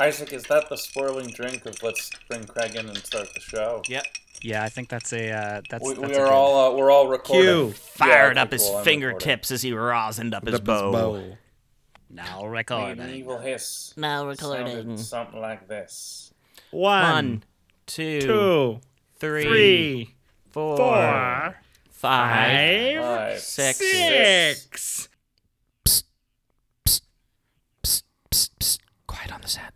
Isaac, is that the swirling drink of let's bring Craig in and start the show? Yep. Yeah, I think that's a uh, that's. We, that's we are good- all uh, we're all recording. Cue. Yeah, Fired okay, up his cool, I'm fingertips as he rosined up his Up his bow. bow. now recording. An evil hiss. Now recording. something like this. One, One, two, two, three, three, four, four, five, five, Five, six. six. Psst, psst, psst. Quiet on the set.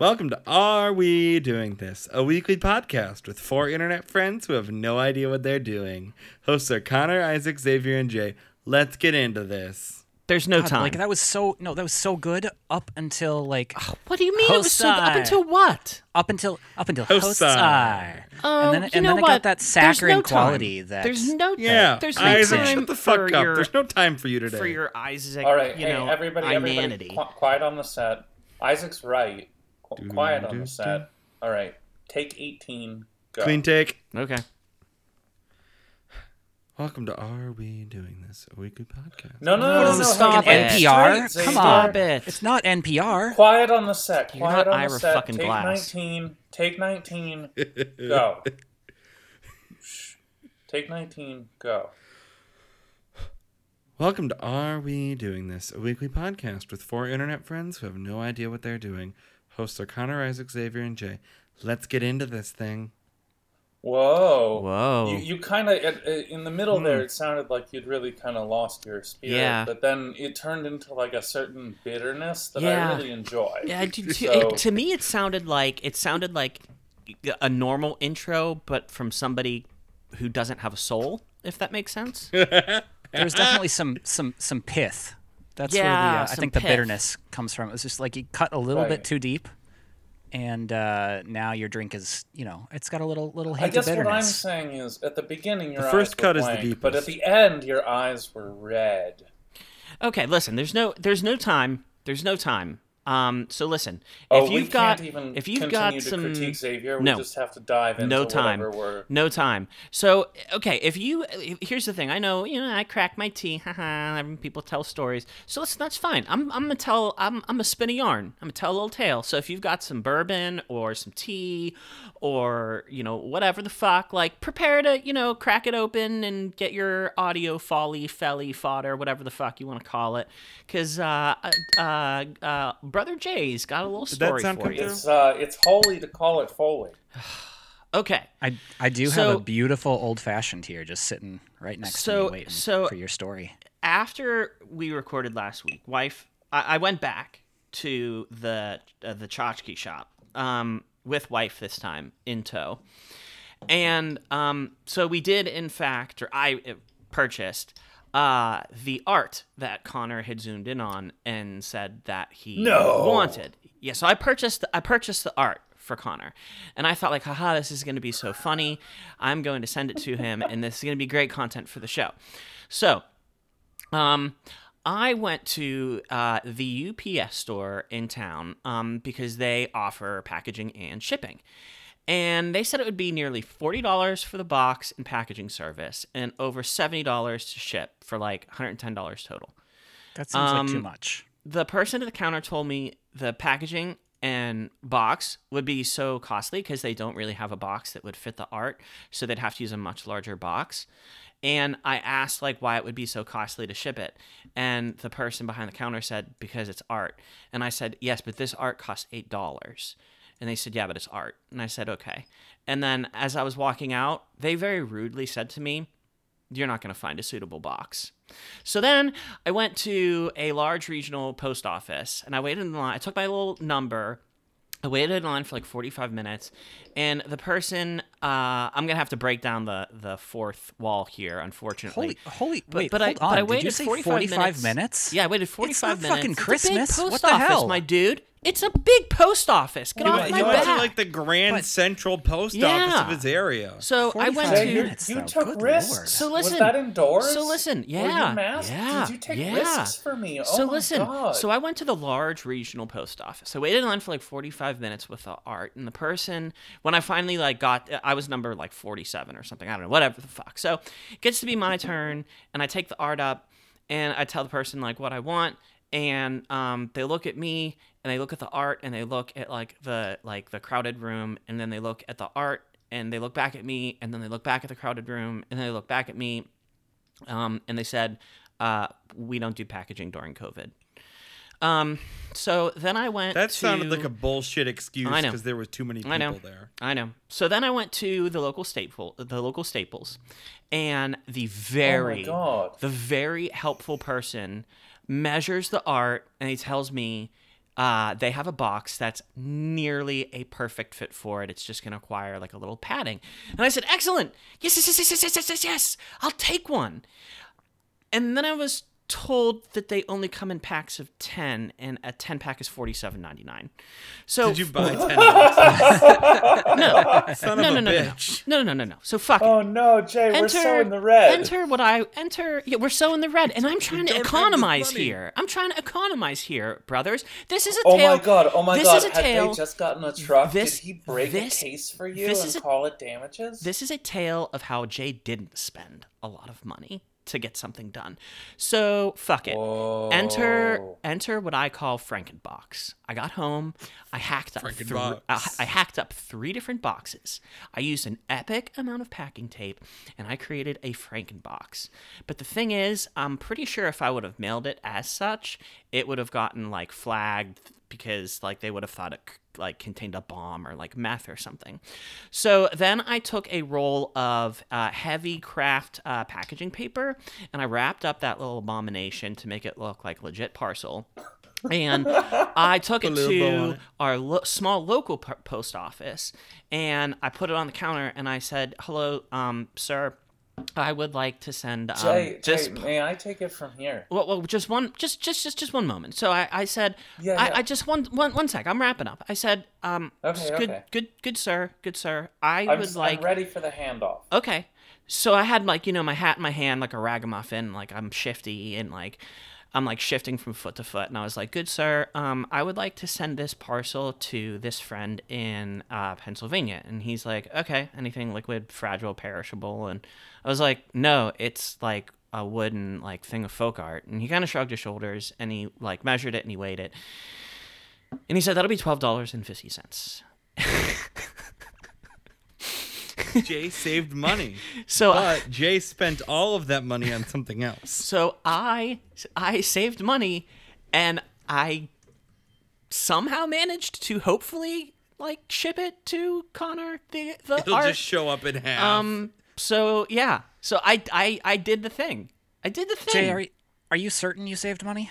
Welcome to Are We Doing This, a weekly podcast with four internet friends who have no idea what they're doing. Hosts are Connor, Isaac, Xavier, and Jay. Let's get into this. There's no God, time. Like that was so no, that was so good up until like what do you mean? It was so up until what? up until up until Hosai. Hosai. Oh, and then, you and know then it what? got that There's saccharine no quality that There's no Yeah, There's no Isaac, time shut the fuck up. Your, There's no time for you today. for your Isaac. All right, you hey know, everybody, everybody, inanity. quiet on the set. Isaac's right. Qu- quiet on do, the do. set. All right, take eighteen. Go. Clean take. Okay. Welcome to Are We Doing This, a weekly podcast. No, no, No, no, no, no. stop it. NPR? straight, Come on. Stop it's not NPR. Quiet on the set. You're Quiet not on Ira the set. fucking take Glass. nineteen. Take nineteen. Go. Shh. Take nineteen. Go. Welcome to Are We Doing This, a weekly podcast with four internet friends who have no idea what they're doing. Hosts are Connor, Isaac, Xavier, and Jay. Let's get into this thing. Whoa. Whoa. You, you kind of in the middle hmm. there. It sounded like you'd really kind of lost your spirit, Yeah. but then it turned into like a certain bitterness that Yeah. I really enjoy. Yeah, to, to, So- it, to me, it sounded like it sounded like a normal intro, but from somebody who doesn't have a soul. If that makes sense. There was definitely some some some pith. That's where the Yeah, uh, I some think the bitterness comes from. It was just like you cut a little Right. bit too deep, and uh, now your drink is you know it's got a little little hint I guess of what I'm saying is, at the beginning, your The first eyes cut were is the blank, but at the end, your eyes were red. Okay, listen. There's no there's no time. There's no time. Um. So listen. Oh, if you've got if you've got some critique Xavier. We no. just have to dive into no time whatever we're. no time so okay if you here's the thing i know you know i crack my tea haha people tell stories so that's that's fine i'm, I'm gonna tell I'm, I'm gonna spin a yarn i'm gonna tell a little tale so if you've got some bourbon or some tea or you know whatever the fuck like prepare to you know crack it open and get your audio folly felly fodder whatever the fuck you want to call it because uh, uh, uh, brother jay's got a little story for you? It's uh, it's holy to call it Foley. okay I I do have a beautiful old fashioned here, just sitting right next to me, waiting so- for your story. after we recorded last week, wife, I, I went back to the uh, the tchotchke shop um, with wife this time in tow, and um, so we did in fact, or I uh, purchased uh, the art that Connor had zoomed in on and said that he No. wanted. Yeah, so I purchased I purchased the art for Connor. And I thought like, haha, this is going to be so funny. I'm going to send it to him and this is going to be great content for the show. So, um, I went to uh, the UPS store in town um, because they offer packaging and shipping. And they said it would be nearly $40 for the box and packaging service and over $70 to ship for like $110 total. That seems like too Um, much. The person at the counter told me the packaging and box would be so costly because they don't really have a box that would fit the art, so they'd have to use a much larger box. And I asked like why it would be so costly to ship it, and the person behind the counter said because it's art. And I said yes, but this art costs eight dollars. And they said yeah, but it's art. And I said okay. And then as I was walking out, they very rudely said to me, you're not going to find a suitable box. So then I went to a large regional post office and I waited in line. I took my little number. I waited in line for like 45 minutes, and the person, uh, I'm gonna have to break down the the fourth wall here, unfortunately. Holy, holy, But, wait, but I, hold but on. I Did waited you say 45, 45 minutes. minutes? Yeah, I waited 45 not minutes. fucking It's a big Christmas. post What the office, hell? my dude. It's a big post office. Get You, off went- my you went back. to like the Grand But- Central Post Yeah. Office of his area. so I went to. Hey, you, minutes, you though. took Good risks. lord. So listen. Was that indoors? So listen, Were yeah, you yeah, Did you take yeah. risks for me? Oh so my listen, God. so I went to the large regional post office. I waited in line for like 45 minutes with the art, and the person, when I finally like got, I was number like 47 or something. I don't know, whatever the fuck. So it gets to be my turn, and I take the art up, and I tell the person like what I want, and um, they look at me and they look at the art and they look at like the like the crowded room and then they look at the art and they look back at me and then they look back at the crowded room and then they look back at me um, and they said uh, we don't do packaging during covid um, so then i went That to, sounded like a bullshit excuse because there was too many people I know. there. I know. So then I went to the local staple, the local Staples, and the very, God. the very helpful person measures the art and he tells me uh, they have a box that's nearly a perfect fit for it. It's just going to require like a little padding. And I said, "Excellent! Yes, yes, yes, yes, yes, yes, yes, yes! I'll take one." And then I was told that they only come in packs of ten, and a ten pack is forty seven ninety nine. So Did you buy ten no, Son no, of no, a no, no, bitch. no, no, no, no, no. So fuck it. Oh no, Jay, we're enter so in the red. Enter what I enter. Yeah, we're so in the red, and I'm trying to don't have this economize here. I'm trying to economize here, brothers. This is a Oh tale. my god! Oh my this god! is a Had tale. they just gotten a truck? This- Did he break this- a case for you this and is a- call it damages? This is a tale of how Jay didn't spend a lot of money to get something done. So fuck it. Enter Whoa. enter what I call Frankenbox. I got home, I hacked up three, I, I hacked up three different boxes. I used an epic amount of packing tape and I created a Frankenbox. But the thing is, I'm pretty sure if I would have mailed it as such, it would have gotten like flagged because like they would have thought it c- like contained a bomb or like meth or something. So then I took a roll of uh, heavy craft uh, packaging paper and I wrapped up that little abomination to make it look like legit parcel. And I took it little bow on to it. our lo- small local p- post office and I put it on the counter and I said, "Hello, um, sir, I would like to send um, Jay, just Jay, may I take it from here? well, well, just one, just, just, just, just one moment. So I, I said, Yeah, I, yeah. I just one, one, one sec. I'm wrapping up. I said, um, Okay, good, okay. good, good, sir, good sir. I I'm, would like, I'm ready for the handoff. okay. So I had like, you know, my hat in my hand, like a ragamuffin, like I'm shifty and like, I'm like shifting from foot to foot, and I was like, "Good sir, um, I would like to send this parcel to this friend in uh, Pennsylvania." And he's like, "Okay, anything liquid, fragile, perishable?" And I was like, "No, it's like a wooden like thing of folk art." And he kind of shrugged his shoulders, and he like measured it and he weighed it, and he said, "That'll be twelve dollars and fifty cents." Jay saved money, So I, but Jay spent all of that money on something else. So I I saved money and I somehow managed to hopefully like ship it to Connor the the It'll art. just show up in half. um so yeah. So I I I did the thing. I did the thing. Jay, are you, are you certain you saved money?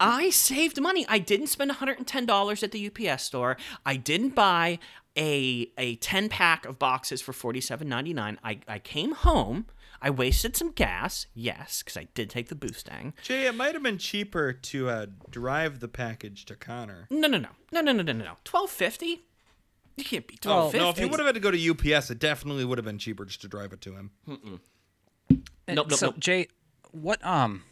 I saved money. I didn't spend $110 at the UPS store. I didn't buy a a 10 pack of boxes for $47.99. I I came home. I wasted some gas, yes, because I did take the Boostang. Jay, it might have been cheaper to uh, drive the package to Connor. No, no, no, no, no, no, no, no, no. Twelve fifty. You can't be Well, twelve No, if you would have had to go to UPS, it definitely would have been cheaper just to drive it to him. And Nope, nope, so nope. Jay, what um,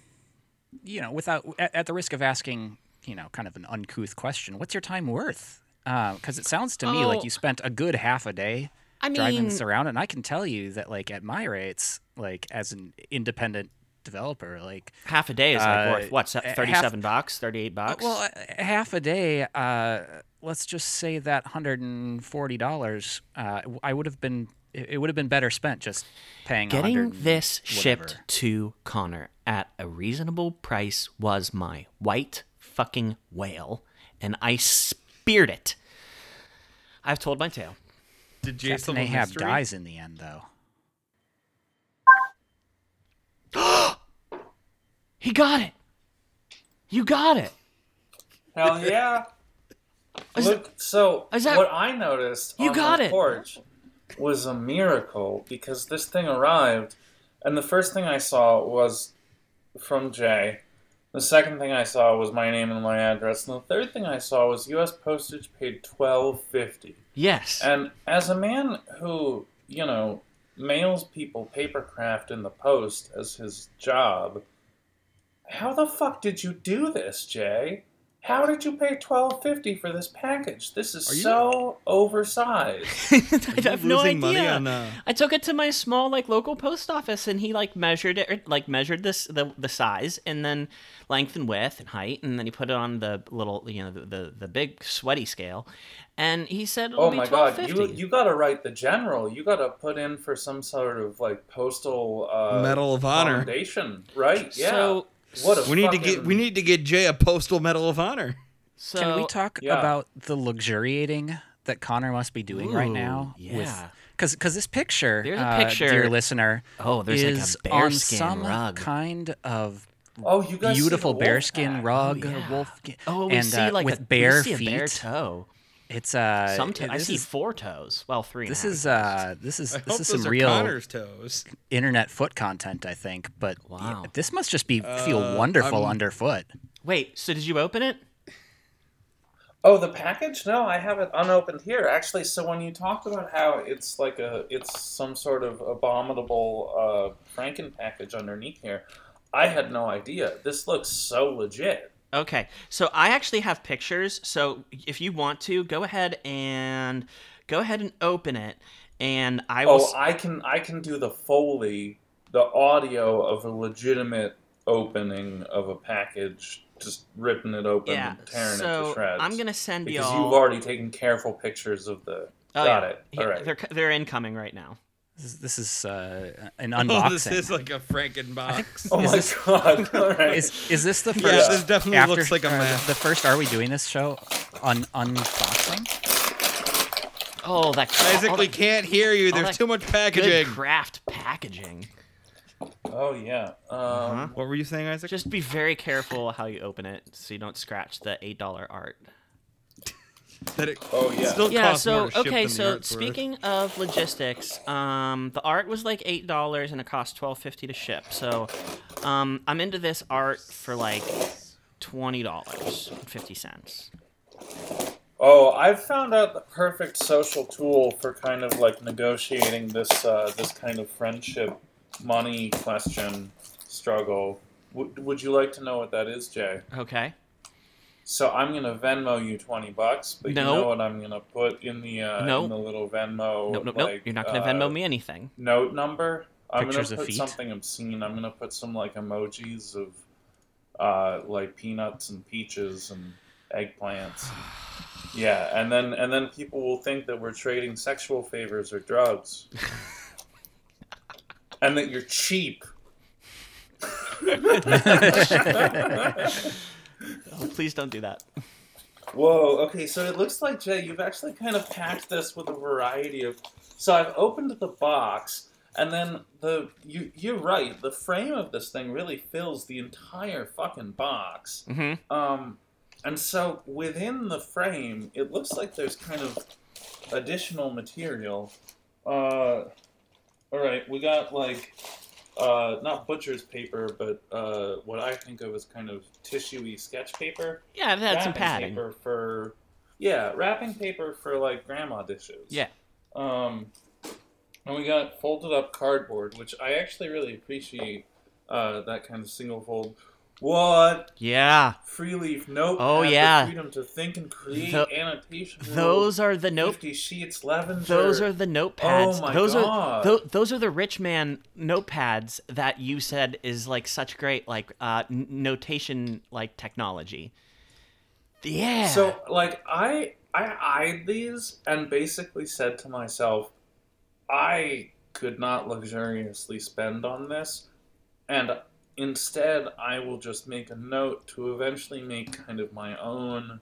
you know, without at, at the risk of asking, you know, kind of an uncouth question, what's your time worth? Because it sounds to me Oh. like you spent a good half a day I driving this around, and I can tell you that, like at my rates, like as an independent developer, like half a day is like Uh, worth what? half- Thirty-seven bucks, thirty-eight bucks. well, uh, half a day. Uh, let's just say that hundred and forty dollars. Uh, I would have been. It it would have been better spent just paying. Getting this whatever. shipped to Connor at a reasonable price was my white fucking whale, and I speared it. I've told my tale. Did Jay Captain Ahab mystery? dies in the end, though. He got it. You got it. Hell yeah! Is Look, so is that- what I noticed You on got the it. porch was a miracle because this thing arrived, and the first thing I saw was from Jay. The second thing I saw was my name and my address, and the third thing I saw was U.S. postage paid twelve fifty. Yes. And as a man who, you know, mails people papercraft in the post as his job, how the fuck did you do this, Jay? How did you pay twelve fifty for this package? This is you- so oversized. I have no idea. money on, uh, I took it to my small like local post office, and he like measured it, or, like measured this the the size, and then length and width and height, and then he put it on the little you know the the, the big sweaty scale, and he said it'll Oh be my god, you you gotta write the general. You gotta put in for some sort of like postal uh, Medal of Honor. foundation, right? Yeah. So- what a We need to get we need to get Jay a postal medal of honor. So Can we talk yeah. about the luxuriating that Connor must be doing right now? yeah. Because because this picture, There's a uh, picture- dear listener, Oh, there's like a is on bearskin some rug. kind of Oh, you guys beautiful bearskin pack. rug, yeah. wolf, Oh, we and see uh, like with a, bare see feet. a bare toe. It's uh, Some to- I see is, four toes. Well, three. this is uh, this is I this hope is some real Connor's toes. internet foot content, I think. But yeah, this must just be feel Uh, wonderful I'm- underfoot. Wait. So did you open it? Oh, the package? No, I have it unopened here. Actually, so when you talked about how it's like a, it's some sort of abominable uh, Franken package underneath here, I had no idea. This looks so legit. Okay, so I actually have pictures. So if you want to, go ahead and go ahead and open it, and I will. Oh, I can, I can do the foley, the audio of a legitimate opening of a package, just ripping it open yeah. and tearing it to shreds. I'm gonna send because y'all. you've already taken careful pictures of the. Oh, got yeah. it. All right. They're they're incoming right now. This is, this is uh, an Oh, unboxing. this is like a Frankenbox. Oh Is my this- god! All right. Is is this the first? Yeah, this definitely after, looks like a uh, map. The first Are We Doing This show on unboxing? Oh, that Isaac, we that can't hear you. There's too much packaging. good packaging. craft packaging. oh yeah. Um, Uh-huh. What were you saying, Isaac? Just be very careful how you open it, so you don't scratch the eight dollar art. That it Oh, yeah. still yeah costs more so to ship okay than so art's worth. speaking of logistics um the art was like eight dollars and it cost twelve fifty to ship so um i'm into this art for like twenty dollars and fifty cents Oh, I've found out the perfect social tool for kind of like negotiating this uh, this kind of friendship money question struggle. W- would you like to know what that is, Jay? okay So I'm gonna Venmo you twenty bucks, but No. you know what I'm gonna put in the uh, No. in the little Venmo nope nope like, nope you're not gonna uh, venmo me anything note number. I'm Pictures gonna of put feet? something obscene. I'm gonna put some like emojis of uh, like peanuts and peaches and eggplants. Yeah, and then and then people will think that we're trading sexual favors or drugs, and that you're cheap. please don't do that Whoa. Okay, so it looks like Jay, you've actually kind of packed this with a variety of. So I've opened the box, and then the you you're right. The frame of this thing really fills the entire fucking box. mm-hmm Um, and so within the frame, it looks like there's kind of additional material. Uh, all right, we got like uh, not butcher's paper, but uh, what I think of as kind of tissuey sketch paper. yeah i've had some padding paper for yeah, wrapping paper for like grandma dishes. yeah Um, and we got folded up cardboard, which I actually really appreciate. Uh, that kind of single fold. What yeah Freeleaf note? Oh, the yeah. freedom to think and create Tho- annotation. those are the note fifty sheets, Levenger. Those are the notepads. Oh my those God. are tho- those are the rich man notepads that you said is like such great like uh, notation like technology. Yeah. So like I I eyed these and basically said to myself, I could not luxuriously spend on this, and instead I will just make a note to eventually make kind of my own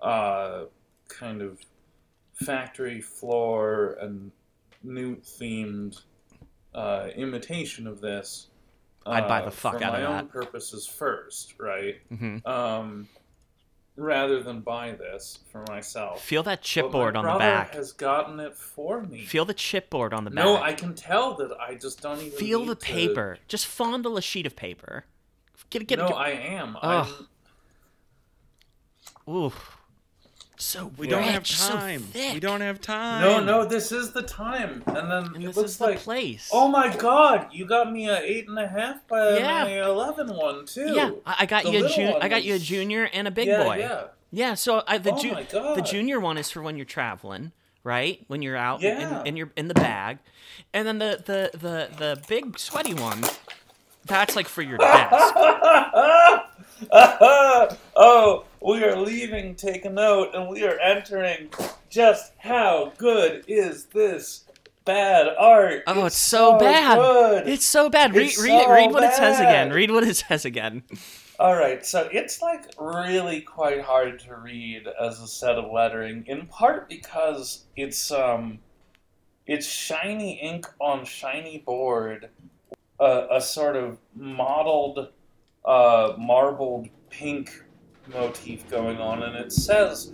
uh kind of factory floor and new themed uh, imitation of this. I'd buy uh, the fuck for out my of own purposes first, right? Mhm. um, rather than buy this for myself. feel that chipboard on the back. has gotten it for me. Feel the chipboard on the back. no, I can tell that I just don't even feel the to- paper. Just fondle a sheet of paper. Get get no, get. I am. Ugh. I'm, Oof. So We don't have rich, so time. we don't have time. No, no, this is the time, and then And it this looks is the like. place. Oh my god, you got me a eight and a half by Yeah. my eleven one too. Yeah, I, I got The you a little jun- one I got you a junior and a big yeah, boy. Yeah. Yeah, so I, the Oh ju- my the junior one is for when you're traveling, right? When you're out Yeah. in, in your in the bag, and then the the the the big sweaty one, that's like for your desk. oh, we are leaving. Take a note, and we are entering. Just how good is this bad art? Oh, it's, so, bad. Good. It's so bad. Read It's read so Read what it says again. Read what it says again. All right, so it's like really quite hard to read as a set of lettering, in part because it's um, it's shiny ink on shiny board, uh, a sort of mottled, uh, marbled pink motif going on, and it says,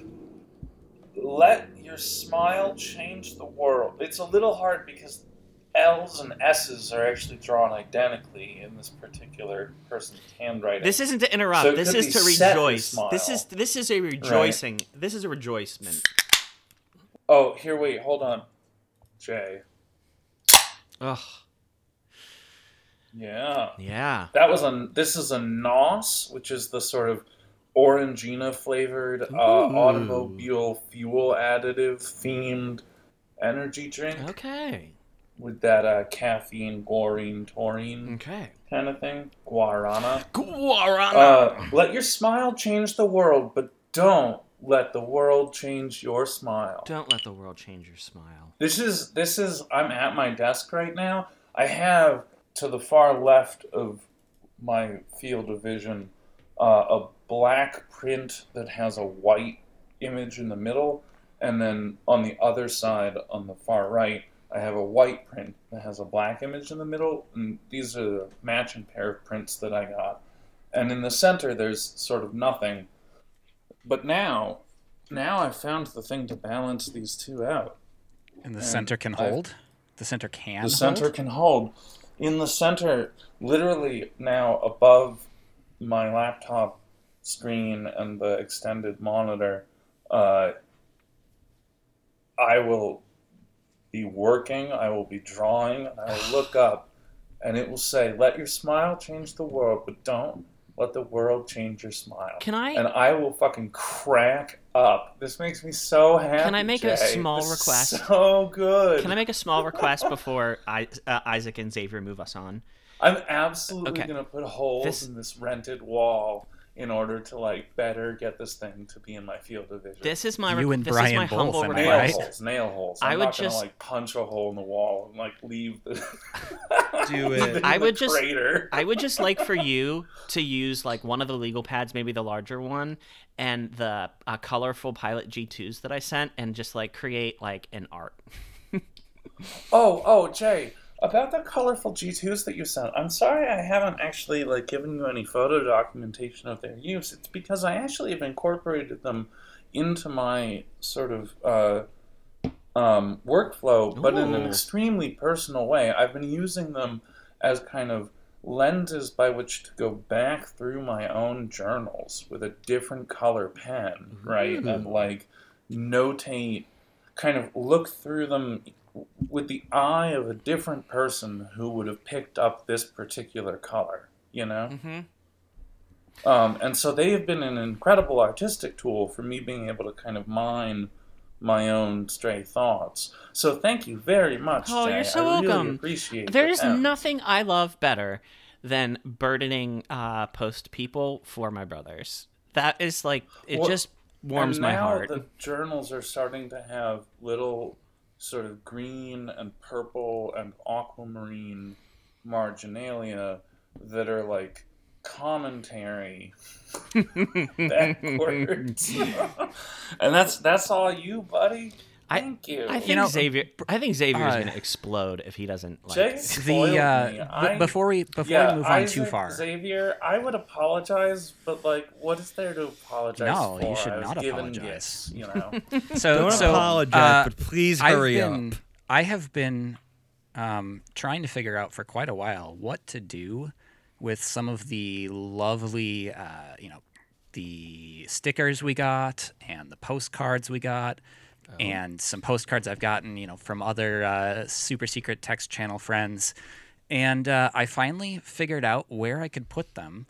"Let your smile change the world." It's a little hard because L's and S's are actually drawn identically in this particular person's handwriting. This isn't to interrupt. So this is to rejoice. This is this is a rejoicing. This is a rejoicement. Oh, here, wait, hold on, Jay. Ugh. Yeah, Yeah. that was a. This is a NOS, which is the sort of Orangina flavored uh, automobile fuel additive themed energy drink Okay. with that uh, caffeine, guarine, taurine Okay. kind of thing. Guarana. Guarana. Uh, let your smile change the world, but don't let the world change your smile. Don't let the world change your smile. This is this is I'm at my desk right now. I have to the far left of my field of vision uh, a black print that has a white image in the middle, and then on the other side, on the far right, I have a white print that has a black image in the middle. And these are the matching pair of prints that I got. And in the center, there's sort of nothing. But now, now I've found the thing to balance these two out. And the And center can I've- hold. The center can. the center hold? can hold. In the center, literally now above my laptop screen and the extended monitor, uh, I will be working, I will be drawing, I will look up, and it will say, Let your smile change the world, but don't let the world change your smile. Can I? and I will fucking crack up. This makes me so happy. Can I make a small This request? So good. Can I make a small request before I, uh, Isaac and Xavier move us on? I'm absolutely Okay. gonna put holes This- in this rented wall in order to like better get this thing to be in my field of vision. This is my You re- and this Brian is my both, humble am nail right? holes, nail holes. I I'm would not just- gonna like punch a hole in the wall and like leave the Do it. I would just- crater. I would just like for you to use like one of the legal pads, maybe the larger one, and the uh, colorful Pilot G2s that I sent, and just like create like an art. Oh, oh, Jay, about the colorful G2s that you sent. I'm sorry I haven't actually like given you any photo documentation of their use. It's because I actually have incorporated them into my sort of uh, um, workflow, but in an extremely personal way. I've been using them as kind of lenses by which to go back through my own journals with a different color pen, right? And like notate, kind of look through them with the eye of a different person who would have picked up this particular color, you know? Mm-hmm. Um, and so they have been an incredible artistic tool for me being able to kind of mine my own stray thoughts. So thank you very much. Oh, Jay. you're so I really welcome. appreciate There's that. nothing I love better than burdening uh, post people for my brothers. That is like it Well, just warms and my now heart. The journals are starting to have little sort of green and purple and aquamarine marginalia that are like commentary backwards. and that's that's all you, buddy. I- Thank you. I think You know, Xavier. I think Xavier's uh, gonna explode if he doesn't like. Jay The spoiled uh, me. b- I- before we before yeah, we move on Isaac, too far, Xavier, I would apologize, but like, what is there to apologize for? No, for? you should not apologize. gifts, you know. so Don't so, apologize, uh, but please I've hurry been, up. I have been um, trying to figure out for quite a while what to do with some of the lovely, uh, you know, the stickers we got and the postcards we got and some postcards I've gotten, you know, from other uh, super secret text channel friends. And uh, I finally figured out where I could put them.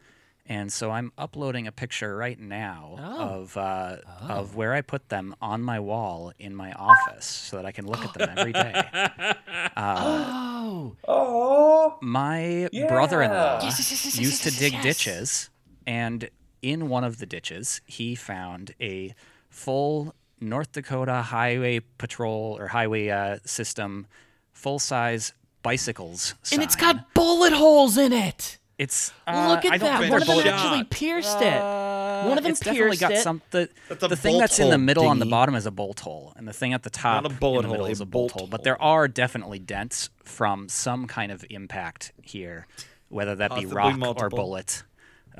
And so I'm uploading a picture right now Oh. of uh, of where I put them on my wall in my office so that I can look at them every day. Oh, Oh, My Yeah. brother-in-law Yes, yes, yes, yes, used to dig yes. ditches, and in one of the ditches, he found a full North Dakota Highway Patrol or Highway uh, System full-size bicycles. and it's got bullet holes in it. It's uh, Look at don't that. One of them bullet- actually shot. pierced it. One of them it's definitely pierced got it. some. The, That's the thing that's in the hole, middle on the bottom is a bolt hole, and the thing at the top Not a bullet in the middle hole, is a a bolt bolt hole. But there are definitely dents from some kind of impact here, whether that be Possibly rock or bullet.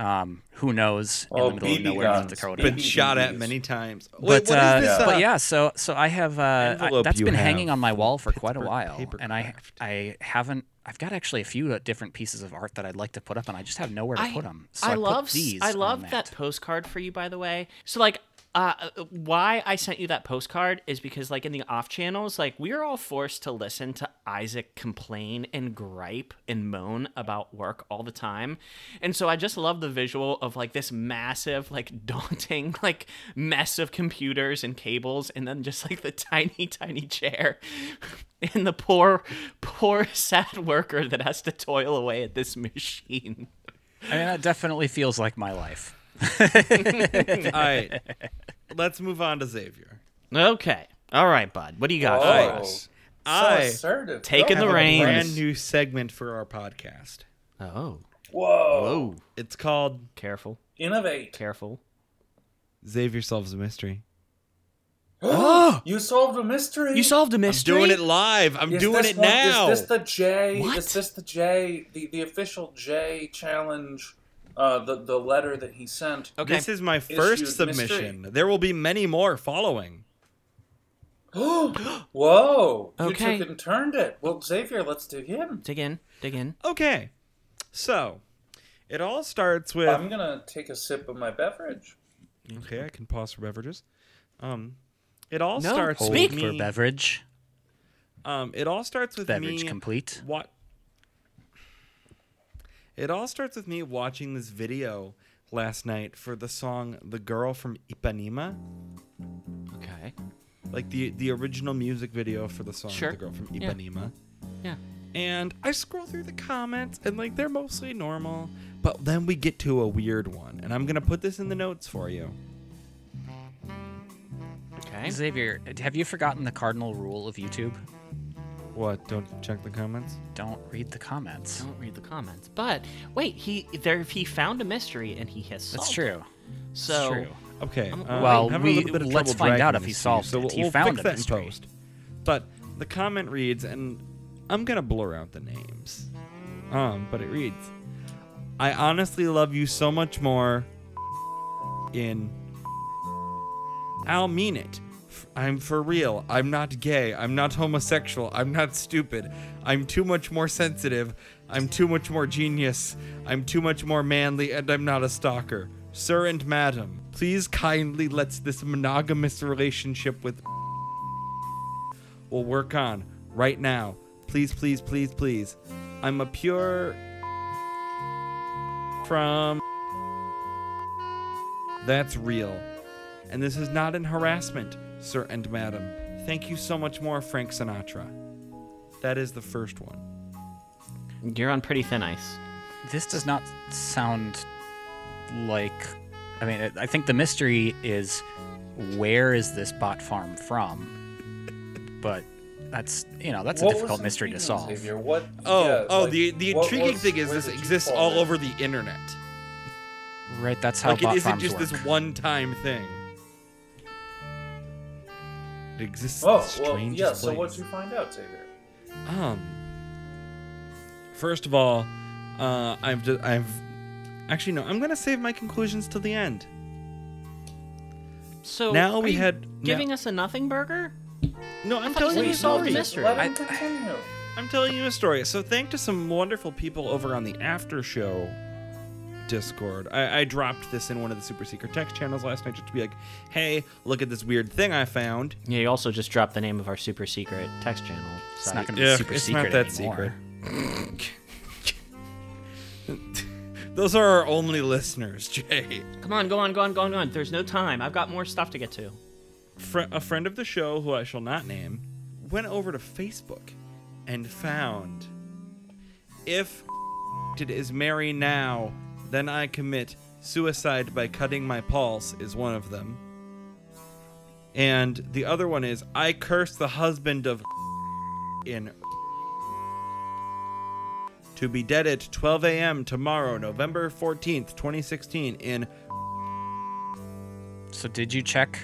Um, who knows? In Oh, the middle of BB nowhere, North guns. Dakota. Been BB shot at many times. Wait, But what is uh, this? but uh, yeah, so so I have uh, I, envelope that's you been have hanging on my wall for quite a Pittsburgh while, and I I haven't. I've got actually a few different pieces of art that I'd like to put up, and I just have nowhere to I, put them. So I I, put love s- these. I on love that. that postcard for you, by the way. So like, uh, uh, why I sent you that postcard is because like in the off channels, like we are all forced to listen to Isaac complain and gripe and moan about work all the time, and so I just love the visual of like this massive, like daunting, like mess of computers and cables, and then just like the tiny, tiny chair. And the poor, poor, sad worker that has to toil away at this machine. I mean, that definitely feels like my life. All right. Let's move on to Xavier. Okay. All right, bud. What do you got Oh. for us? so I assertive. Taking the have a reins. brand new segment for our podcast. Oh. Whoa. Whoa. It's called Careful. Innovate. Careful. Xavier Solves a Mystery. Oh! You solved a mystery. You solved a I'm mystery. doing it live. I'm Is doing this it one- now. Is this the J? What? Is this the J? The the official J challenge? Uh, the the letter that he sent. Okay. This is my first Issued submission. There will be many more following. Whoa! Okay. You Okay. took it and turned it. Well, Xavier, let's dig in. dig in. Dig in. Okay. So, it all starts with I'm gonna take a sip of my beverage. Okay, I can pause for beverages. Um it all No, starts Hold with for me beverage. Um it all starts with Beverage me complete. What It all starts with me watching this video last night for the song The Girl from Ipanema, Okay. like the the original music video for the song Sure. The Girl from Yeah. Ipanema. Yeah. And I scroll through the comments and like they're mostly normal, but then we get to a weird one, and I'm going to put this in the notes for you. Okay. Xavier, have you forgotten the cardinal rule of YouTube? What? Don't check the comments? Don't read the comments. Don't read the comments. But wait, he there he found a mystery and he has solved That's it. true. So That's true. Okay. Um, well, we- a little bit of let's find out if he this to you, solved so it. We'll, He we'll found fix a that in post. But the comment reads, and I'm gonna blur out the names. Um, but it reads, "I honestly love you so much more." In, I'll mean it. I'm for real. I'm not gay. I'm not homosexual. I'm not stupid. I'm too much more sensitive. I'm too much more genius. I'm too much more manly, and I'm not a stalker. Sir and madam, please kindly let's this monogamous relationship with will work on right now. Please, please, please, please. I'm a pure from that's real. And this is not an harassment, sir and madam. Thank you so much more, Frank Sinatra. That is the first one. you're on pretty thin ice. This does not sound like. I mean, I- I think the mystery is where is this bot farm from? But that's you know that's a What was difficult mystery to solve. Xavier? What? Oh, yeah, oh, like, the the intriguing was- thing is this exists all in? over the internet. Right, that's how Like it bot isn't farms just work. this one-time thing. It exists. in Oh the well, strangest yeah. So what'd you find out, Xavier? Um. First of all, uh, I've just, I've actually no. I'm gonna save my conclusions till the end. So Now are we you had- giving us a nothing burger. No, I'm telling you you a solved story. the mystery. Let I- him continue. I'm telling you a story. So thank to some wonderful people over on the after show Discord. I, I dropped this in one of the super secret text channels last night just to be like, hey, look at this weird thing I found. Yeah, you also just dropped the name of our super secret text channel. It's So not going to Yeah, be super it's secret not that anymore. secret. Those are our only listeners, Jay. Come on, go on, go on, go on, go on. There's no time. I've got more stuff to get to. Fr- a friend of the show, who I shall not name, went over to Facebook and found if it is marry now, then I commit suicide by cutting my pulse is one of them. And the other one is I curse the husband of in to be dead at 12 a.m. tomorrow, November 14th, 2016 in So did you check?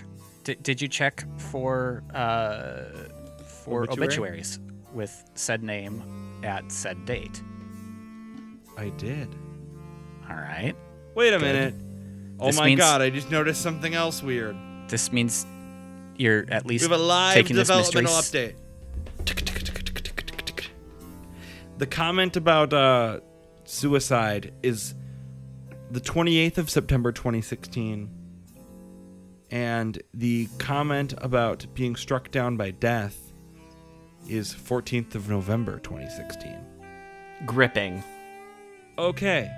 Did, did you check for uh, for Obituary? obituaries with said name at said date? I did. All right. Wait a minute. Oh This my means- god, I just noticed something else weird. This means you're at least We have a live taking this mystery. developmental s- update. The comment about uh, suicide is the 28th of September 2016. And the comment about being struck down by death is 14th of November 2016. Gripping. Okay.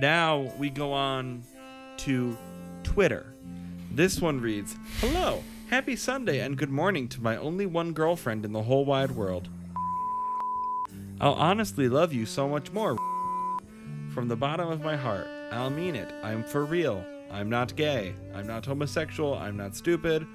Now we go on to Twitter. This one reads Hello, happy Sunday, and good morning to my only one girlfriend in the whole wide world. I'll honestly love you so much more. From the bottom of my heart, I'll mean it. I'm for real. I'm not gay. I'm not homosexual. I'm not stupid.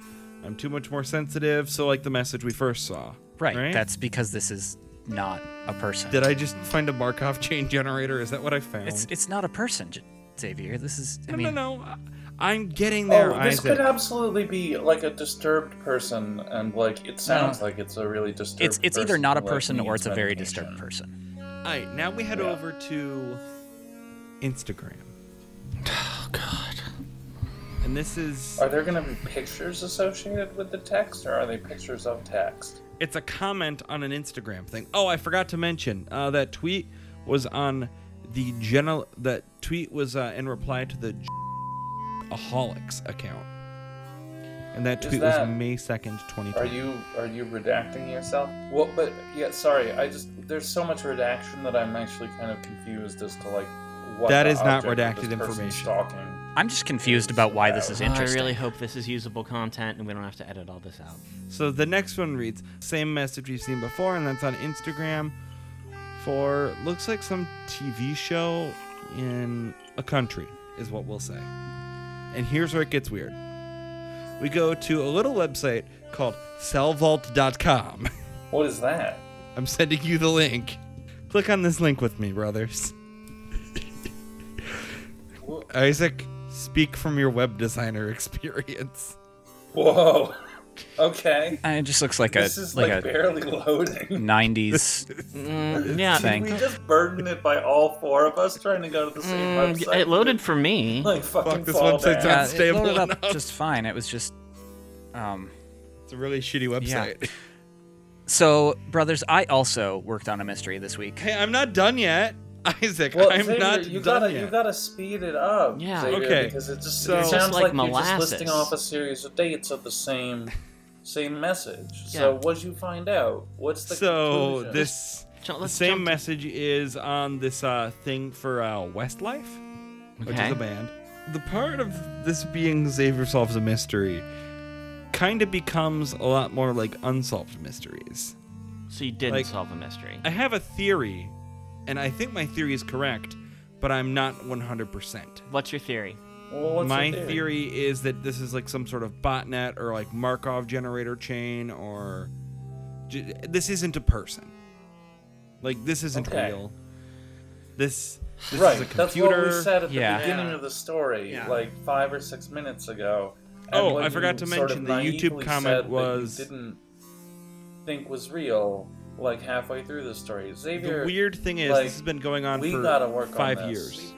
I'm too much more sensitive. So, like the message we first saw. Right, That's because this is not a person. Did I just find a Markov chain generator? Is that what I found? It's it's not a person, Xavier. This is. I no, mean, no, no. I'm getting there, oh, this Isaac. could absolutely be like a disturbed person, and like it sounds like it's a really disturbed. it's it's either not a who, like, person or it's a very medication. disturbed person. All right, now we head Yeah. over to Instagram. Oh God. And this is Are there going to be pictures associated with the text, or are they pictures of text? It's a comment on an Instagram thing. Oh, I forgot to mention uh, that tweet was on the general. That tweet was uh, in reply to the aholics account, and that tweet that- was May second, twenty Are you are you redacting yourself? Well, but yeah, sorry. I just there's so much redaction that I'm actually kind of confused as to like what That is not redacted information. Stalking. I'm just confused about why this is Oh, I really hope this is usable content and we don't have to edit all this out. So the next one reads same message we've seen before, and that's on Instagram for looks like some TV show in a country is what we'll say. And here's where it gets weird. We go to a little website called cellvault.com. What is that? I'm sending you the link. Click on this link with me, brothers. Isaac, speak from your web designer experience. Whoa. Okay. Uh, It just looks like a This is like, like, a barely loading. '90s. Mm, yeah. Thing. Did we just burden it by all four of us trying to go to the same Mm, website? it loaded for me. Like fucking this fall website's down. not Yeah, it stable loaded up just fine. It was just. Um, It's a really shitty website. so, brothers, I also worked on a mystery this week. Hey, I'm not done yet. Isaac, Well, I'm Xavier, not you done gotta yet. you gotta speed it up. Yeah. Xavier, Okay, Because it just so- it sounds just like like, you're just listing off a series of dates of the same same message. So Yeah. what'd you find out? What's the so conclusion? this So the same jump- message is on this uh, thing for uh, Westlife, which Okay. is a band. The part of this being Xavier solves a mystery kind of becomes a lot more like unsolved mysteries. So you didn't like- solve a mystery. I have a theory, and I think my theory is correct, but I'm not 100%. What's your theory? Well, what's My your theory is that this is like some sort of botnet or like Markov generator chain or this isn't a person. Like this isn't Okay. real. This, this right, is a that's what we said at the Yeah. beginning Yeah. of the story, Yeah. like five or six minutes ago. And Oh, I forgot you to sort of mention the YouTube comment said that you was- didn't think was real, like halfway through the story. Xavier, the weird thing is like, this has been going on we for gotta work on five this. years.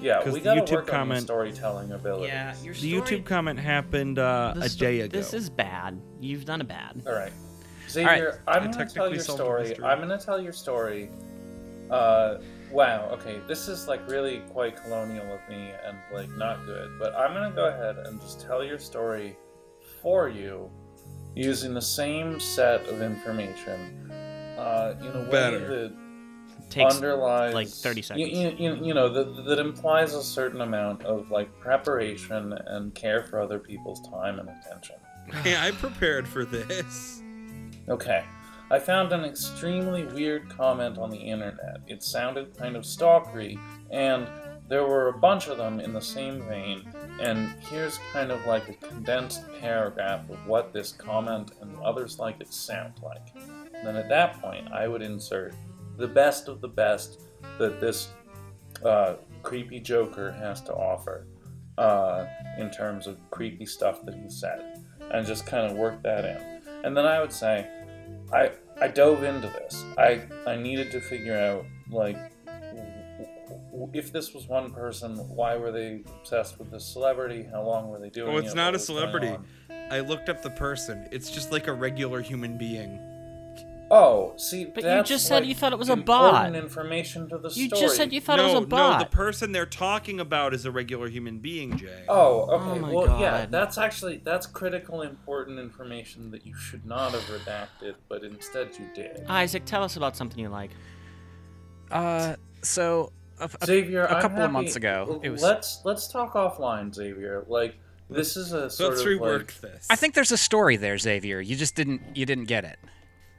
yeah, 'cause we the gotta YouTube work on your comment- storytelling abilities. your The YouTube comment happened uh, a sto- day ago. This is bad. You've done a bad. All right, Xavier, I I'm gonna tell your story. I'm gonna tell your story. Uh, Wow, okay, this is like really quite colonial of me and like not good, but I'm gonna go ahead and just tell your story for you using the same set of information uh, in a way Better. that Takes underlies like 30 seconds. You, you, you know that, that implies a certain amount of like preparation and care for other people's time and attention. Hey, I prepared for this. Okay. I found an extremely weird comment on the internet. It sounded kind of stalkery, and there were a bunch of them in the same vein. And here's kind of like a condensed paragraph of what this comment and others like it sound like. And then at that point, I would insert the best of the best that this uh, creepy Joker has to offer uh, in terms of creepy stuff that he said, and just kind of work that in. And then I would say, I I dove into this. I I needed to figure out like if this was one person, why were they obsessed with this celebrity? How long were they doing Oh, it? it's What not a celebrity. I looked up the person. It's just like a regular human being. Oh, see, But you just said like, you thought it was a important bot. information to the You story. just said you thought no, it was a bot. no, the person they're talking about is a regular human being, Jay. Oh, Oh okay. my well, yeah, that's actually that's critical, important information that you should not have redacted, but instead you did. Isaac, tell us about something you like. Uh, so a, a- Xavier, a I'm couple of months ago, it was- Let's let's talk offline, Xavier. Like this is a sort Let's of rework like this. I think there's a story there, Xavier. You just didn't you didn't get it.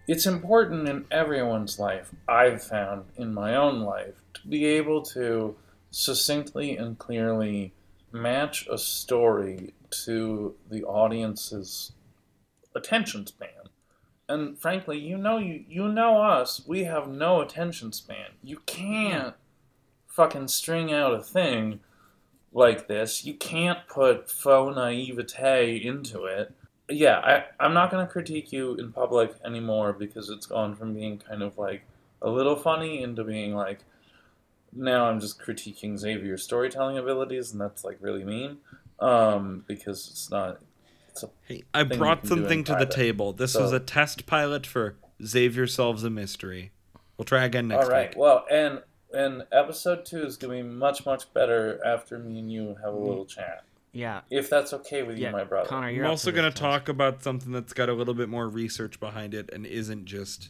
It's important in everyone's life. I've found in my own life to be able to succinctly and clearly match a story to the audience's attention span. And frankly, you know you you know us, we have no attention span. You can't fucking string out a thing like this. You can't put faux naivete into it. Yeah, I, I'm not going to critique you in public anymore because it's gone from being kind of like a little funny into being like, now I'm just critiquing Xavier's storytelling abilities, and that's like really mean um, because it's not. It's a, Hey, I brought can do in something to the table. This So- was a test pilot for Xavier Solves a Mystery. We'll try again next all right. week. Well, and and episode two is going to be much much better after me and you have a Mm. little chat. Yeah. If that's okay with Yeah, you, my brother. Connor, you're I'm also going to talk about something that's got a little bit more research behind it and isn't just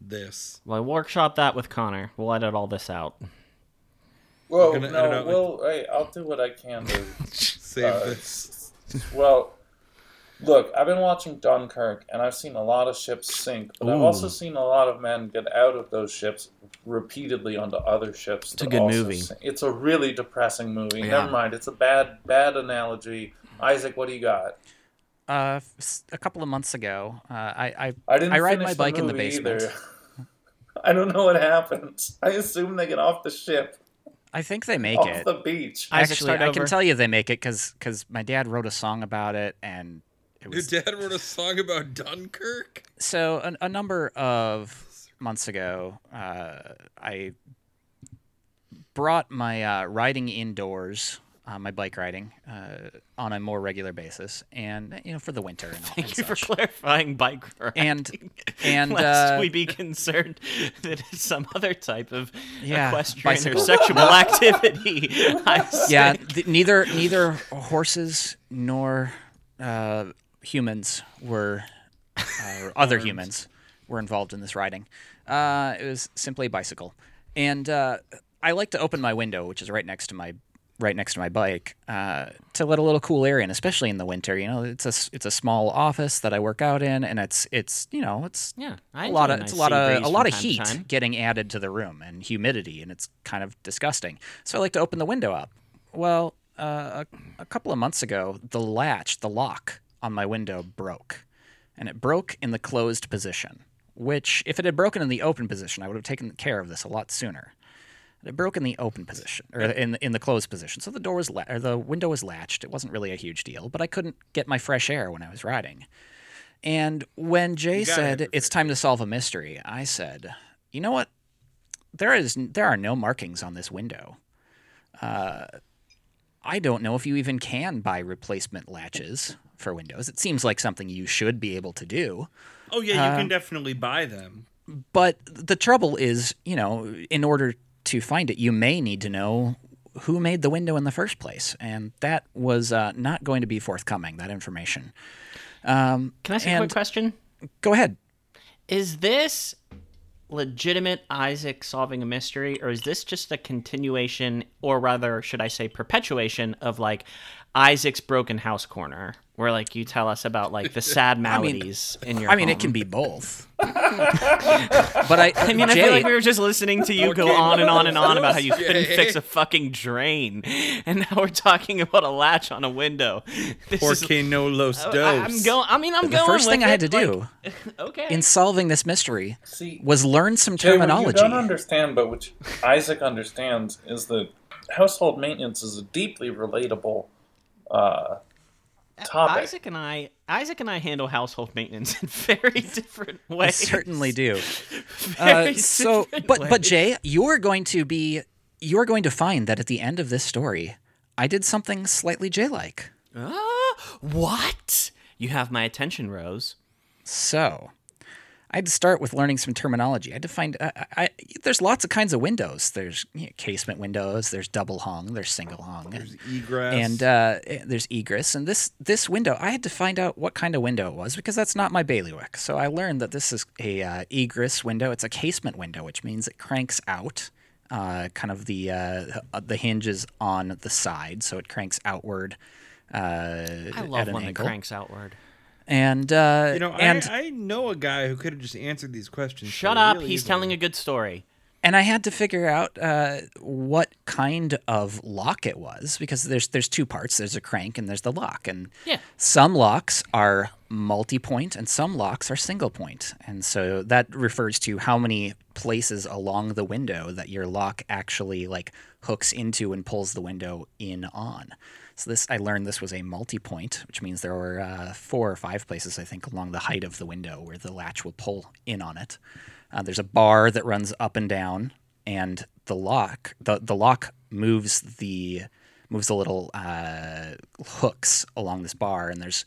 this. Well, workshop that with Connor. We'll edit all this out. Well, gonna no, edit out, like- well, hey, I'll do what I can to Save Uh, this. Well, look, I've been watching Dunkirk, and I've seen a lot of ships sink, but I've also seen a lot of men get out of those ships repeatedly onto other ships. It's a good movie. sink. It's a really depressing movie. Yeah. Never mind, it's a bad, bad analogy. Isaac, what do you got? Uh, s- a couple of months ago, uh, I, I I didn't. I ride finish my bike in the movie basement. Either. I don't know what happens. I assume they get off the ship, I think they make off it. the beach. Actually, I can tell you they make it because my dad wrote a song about it, and it Your dad wrote a song about Dunkirk? so a, a number of months ago. Uh, I brought my uh, riding indoors, uh, my bike riding, uh, on a more regular basis, and you know for the winter and all. Thank and you for such. clarifying bike riding. And- and, lest uh, we be concerned that it's some other type of Yeah, equestrian or sexual activity. I yeah, th- neither neither horses nor uh, humans were uh, or other humans were involved in this riding. Uh, it was simply a bicycle, and uh, I like to open my window, which is right next to my right next to my bike, uh, to let a little cool air in, especially in the winter. You know, it's a it's a small office that I work out in, and it's it's you know it's Yeah, I a lot of a it's a lot of a lot of heat getting added to the room and humidity, and it's kind of disgusting. So I like to open the window up. Well, uh, a, a couple of months ago, the latch, the lock on my window broke, and it broke in the closed position. Which, if it had broken in the open position, I would have taken care of this a lot sooner. It broke in the open position or in the, in the closed position, so the door was la- or the window was latched. It wasn't really a huge deal, but I couldn't get my fresh air when I was riding. And when Jay said it's time to solve a mystery, I said, "You know what? There is there are no markings on this window. Uh, I don't know if you even can buy replacement latches for windows. It seems like something you should be able to do." Oh, yeah, you Uh, can definitely buy them. But the trouble is, you know, in order to find it, you may need to know who made the window in the first place, and that was uh, not going to be forthcoming. That information. Um, Can I ask a quick question? Go ahead. Is this legitimate Isaac solving a mystery, or is this just a continuation, or rather, should I say, perpetuation of like Isaac's broken house corner, where like you tell us about like the sad maladies in your. I mean, it can be both. but I, I mean, I feel like we were just listening to you go Okay, on and on and on about how you those, couldn't fix a fucking drain, and now we're talking about a latch on a window. This is, Porque no los dos. I, am going. I mean, I'm the going. first thing with I had to do like- okay. in solving this mystery See, was learn some Jay, what you terminology. don't understand, but which Isaac understands, is that household maintenance is a deeply relatable uh, topic. Isaac and I, Isaac and I handle household maintenance in very different I ways. certainly do. Very Uh, so, different but but. Jay, you're going to be you're going to find that at the end of this story, I did something slightly Jay-like. Ah, what? You have my attention, Rose. So, I had to start with learning some terminology. I had to find. I, I, there's lots of kinds of windows. There's you know, casement windows. There's double hung. There's single hung. There's egress. and uh, eh, there's egress. And this this window, I had to find out what kind of window it was because that's not my bailiwick. So I learned that this is a uh, egress window. It's a casement window, which means it cranks out. Uh, kind of the uh, the hinges on the side, so it cranks outward. Uh, I at love an when it cranks outward. And uh, you know, and I, I know a guy who could have just answered these questions. Shut so up. really He's easily. telling a good story. and I had to figure out uh, what kind of lock it was because there's there's two parts. There's a crank and there's the lock, and Yeah. some locks are multi-point and some locks are single point. point, and so that refers to how many places along the window that your lock actually like hooks into and pulls the window in on. So this I learned this was a multi-point, which means there were uh, four or five places I think along the height of the window where the latch will pull in on it. Uh, there's a bar that runs up and down, and the lock the the lock moves the moves the little uh, hooks along this bar, and there's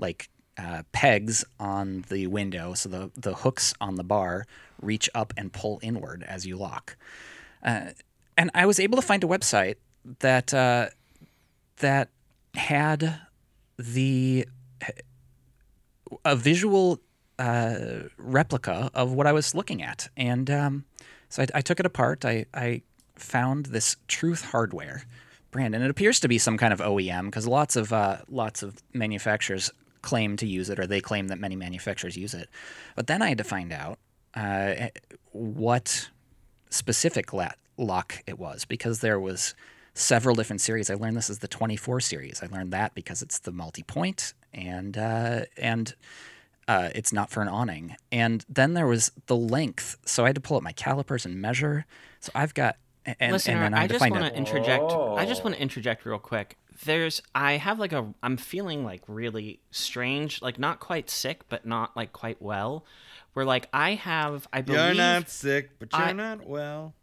like uh, pegs on the window, so the the hooks on the bar reach up and pull inward as you lock. Uh, and I was able to find a website that uh, that had the a visual uh, replica of what I was looking at, and um, so I, I took it apart. I, I found this Truth Hardware brand, and it appears to be some kind of OEM because lots of uh, lots of manufacturers claim to use it, or they claim that many manufacturers use it. But then I had to find out uh, what specific la- lock it was because there was several different series. I learned this is the 24 series. I learned that because it's the multi-point and uh, and uh, it's not for an awning. And then there was the length. So I had to pull up my calipers and measure. So I've got and, Listener, and then I I just want to interject. I just Oh. want to interject real quick. There's, I have like a, I'm feeling like really strange, like not quite sick, but not like quite well. Where like I have, I believe, You're not sick, but you're I- not well.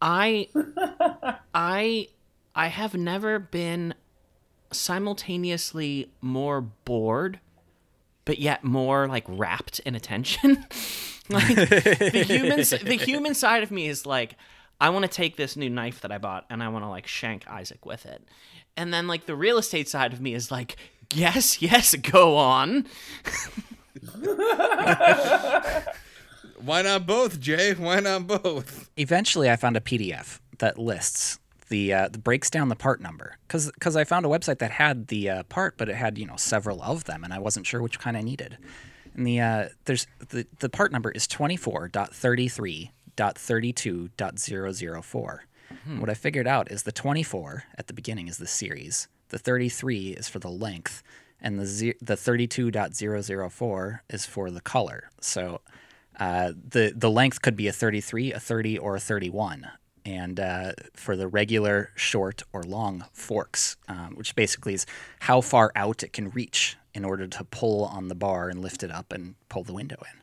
I, I, I have never been simultaneously more bored, but yet more like wrapped in attention. like the human, the human side of me is like, I want to take this new knife that I bought and I want to like shank Isaac with it, and then like the real estate side of me is like, yes, yes, go on. Why not both, Jay? Why not both? eventually I found a PDF that lists the uh, that breaks down the part number because because I found a website that had the uh, part, but it had you know several of them, and I wasn't sure which kind I needed. And the uh, there's the the part number is twenty four dot thirty three dot thirty two dot zero zero four. What I figured out is the twenty four at the beginning is the series, the thirty three is for the length, and the ze- the thirty two dot zero zero four is for the color. So uh, the the length could be a 33, a 30, or a 31. And uh, for the regular, short, or long forks, um, which basically is how far out it can reach in order to pull on the bar and lift it up and pull the window in.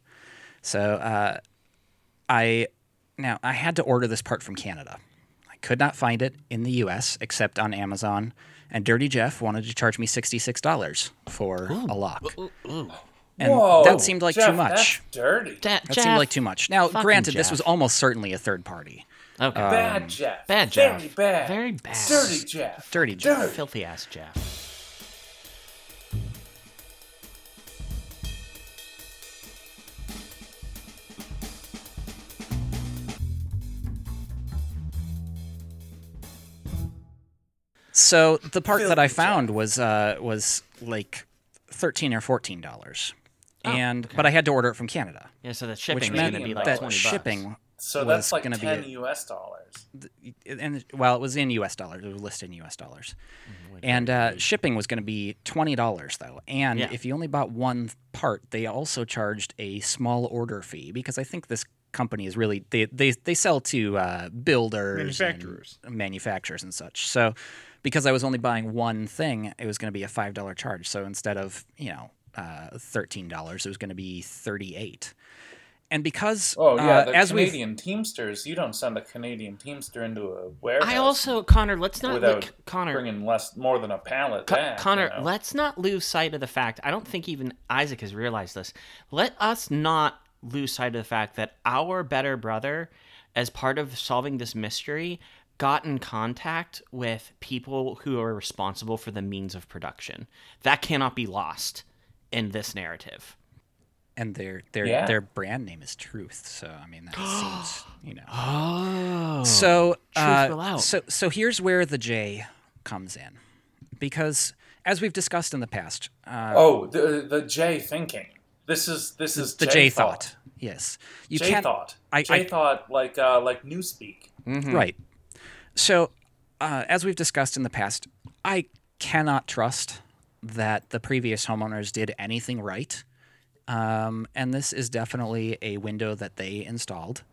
So uh, I now I had to order this part from Canada. I could not find it in the U.S. except on Amazon, and Dirty Jeff wanted to charge me sixty six dollars for a lock. And Whoa, that seemed like Jeff, too much. That's dirty. Da- That seemed like too much. Now, Fucking granted, this was almost certainly a third party. Okay. bad Jeff. bad Jeff. Very bad. Very bad. Dirty Jeff. Dirty Jeff. Dirty. Filthy ass Jeff. So the part that I Filthy found was uh, was like thirteen or fourteen dollars, Oh, and but I had to order it from Canada, Yeah, so the which shipping is meant going to be like that 20 bucks. shipping So that's like gonna be 10 a- US dollars. and well, it was in U.S. dollars. It was listed in U.S. dollars, Mm-hmm, and uh, shipping was going to be twenty dollars though. And Yeah. if you only bought one part, they also charged a small order fee because I think this company is really they they, they sell to uh, builders, and Manufacturers. manufacturers and such. So because I was only buying one thing, it was going to be a five dollar charge. So instead of you know uh, thirteen dollars, it was going to be thirty eight. And because Oh yeah, uh, the as Canadian Teamsters. You don't send a Canadian Teamster into a warehouse. I also, Connor, let's not without look, Connor, bringing less more than a pallet. Co- back, Connor, you know? let's not lose sight of the fact. I don't think even Isaac has realized this. Let us not lose sight of the fact that our better brother, as part of solving this mystery, got in contact with people who are responsible for the means of production. That cannot be lost in this narrative. and their their Yeah. their brand name is Truth. So I mean that seems you know. Oh. So uh, will so so here's where the J comes in, because as we've discussed in the past, uh, Oh, the the J thinking. This is this is the J thought. Yes, you J can't thought. I- J I- thought like uh like newspeak. right. So uh, as we've discussed in the past, I cannot trust that the previous homeowners did anything right. Um, and this is definitely a window that they installed.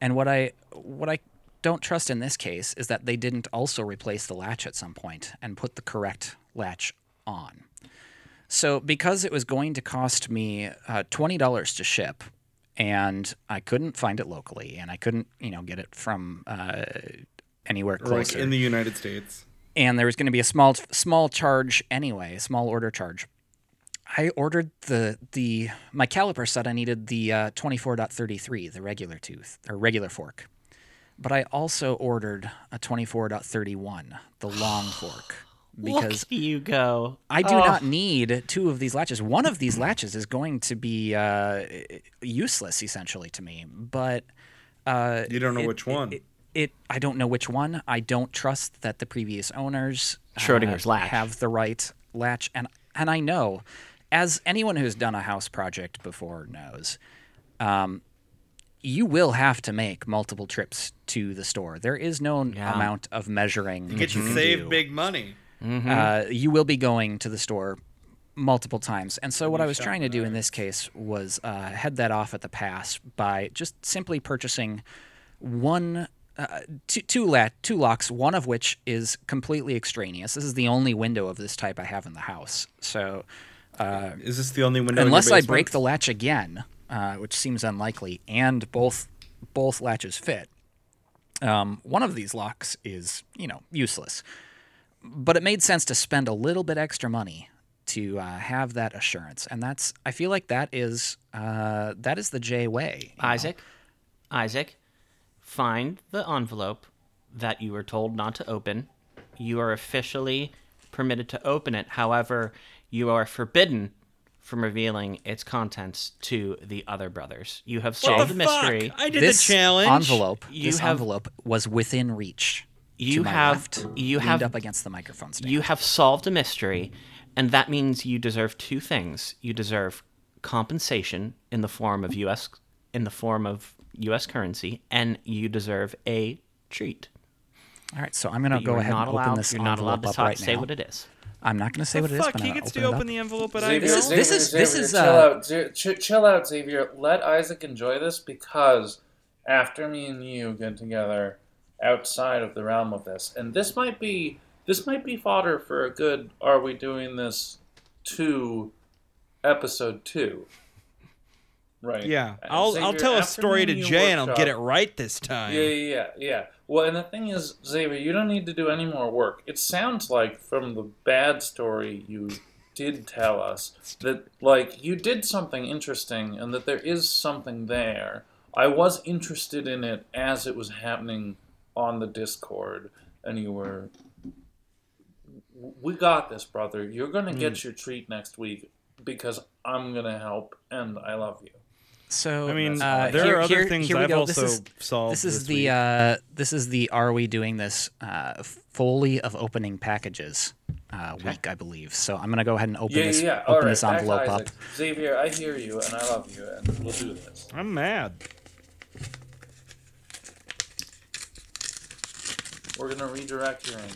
And what I what I don't trust in this case is that they didn't also replace the latch at some point and put the correct latch on. So because it was going to cost me uh, twenty dollars to ship, and I couldn't find it locally, and I couldn't you know get it from uh, anywhere Or like in the United States. And there was going to be a small small charge anyway, a small order charge. I ordered the the my caliper said I needed the uh, 24.33, the regular tooth or regular fork, but I also ordered a 24.31, the long fork, because Look you go. I do Oh. not need two of these latches. One of these latches is going to be uh, useless essentially to me, but uh, You don't know it- which one. It, it, I don't know which one. I don't trust that the previous owners uh, latch. have the right latch, and and I know, as anyone who's done a house project before knows, um, you will have to make multiple trips to the store. There is no Yeah. amount of measuring You Get that to you can save do big money. uh, you will be going to the store multiple times. And so, what I was trying to do in this case was uh, head that off at the pass by just simply purchasing one. Uh, two, two, lat, two locks, one of which is completely extraneous. This is the only window of this type I have in the house. So, Is this the only window? in your unless I break the latch again, uh, which seems unlikely, and both both latches fit, um, one of these locks is you know useless. But it made sense to spend a little bit extra money to uh, have that assurance, and that's I feel like that is uh, that is the J way. you know? Isaac, Isaac, find the envelope that you were told not to open. You are officially permitted to open it. However, you are forbidden from revealing its contents to the other brothers. You have solved the, mystery. I did this the challenge. envelope. You this have- envelope was within reach. You to my have- left, you leaned have- up against the microphone stand. You have solved a mystery, and that means you deserve two things. You deserve compensation in the form of US in the form of US currency, and you deserve a treat. All right, so I'm gonna go ahead not and open this you're not envelope allowed to up talk, right say now. what it is. I'm not going to say what it is, Fuck, but he I'm gets to open open the envelope, but I Xavier, This is- Xavier, this is- this is, chill uh, out, Ch- ch- chill out, Xavier. Let Isaac enjoy this because after me and you get together outside of the realm of this, and this might be this might be fodder for a good. Are we doing this to episode two? Right. Yeah, I'll I'll tell a story to Jay and I'll get it right this time. Yeah, yeah, yeah, yeah. Well, and the thing is, Xavier, you don't need to do any more work. It sounds like from the bad story you did tell us that like you did something interesting and that there is something there. I was interested in it as it was happening on the Discord, and you were. We got this, brother. You're gonna get hmm. your treat next week because I'm gonna help, and I love you. So I mean, uh, there here- are other here- things here we I've go. also this is, solved. This is this the week. uh, this is the are we doing this uh, foley of opening packages uh, week, I believe. So I'm gonna go ahead and open Yeah, this yeah, yeah. All open right, this envelope up. Xavier, I hear you, and I love you, and we'll do this. I'm mad. We're gonna redirect your anger.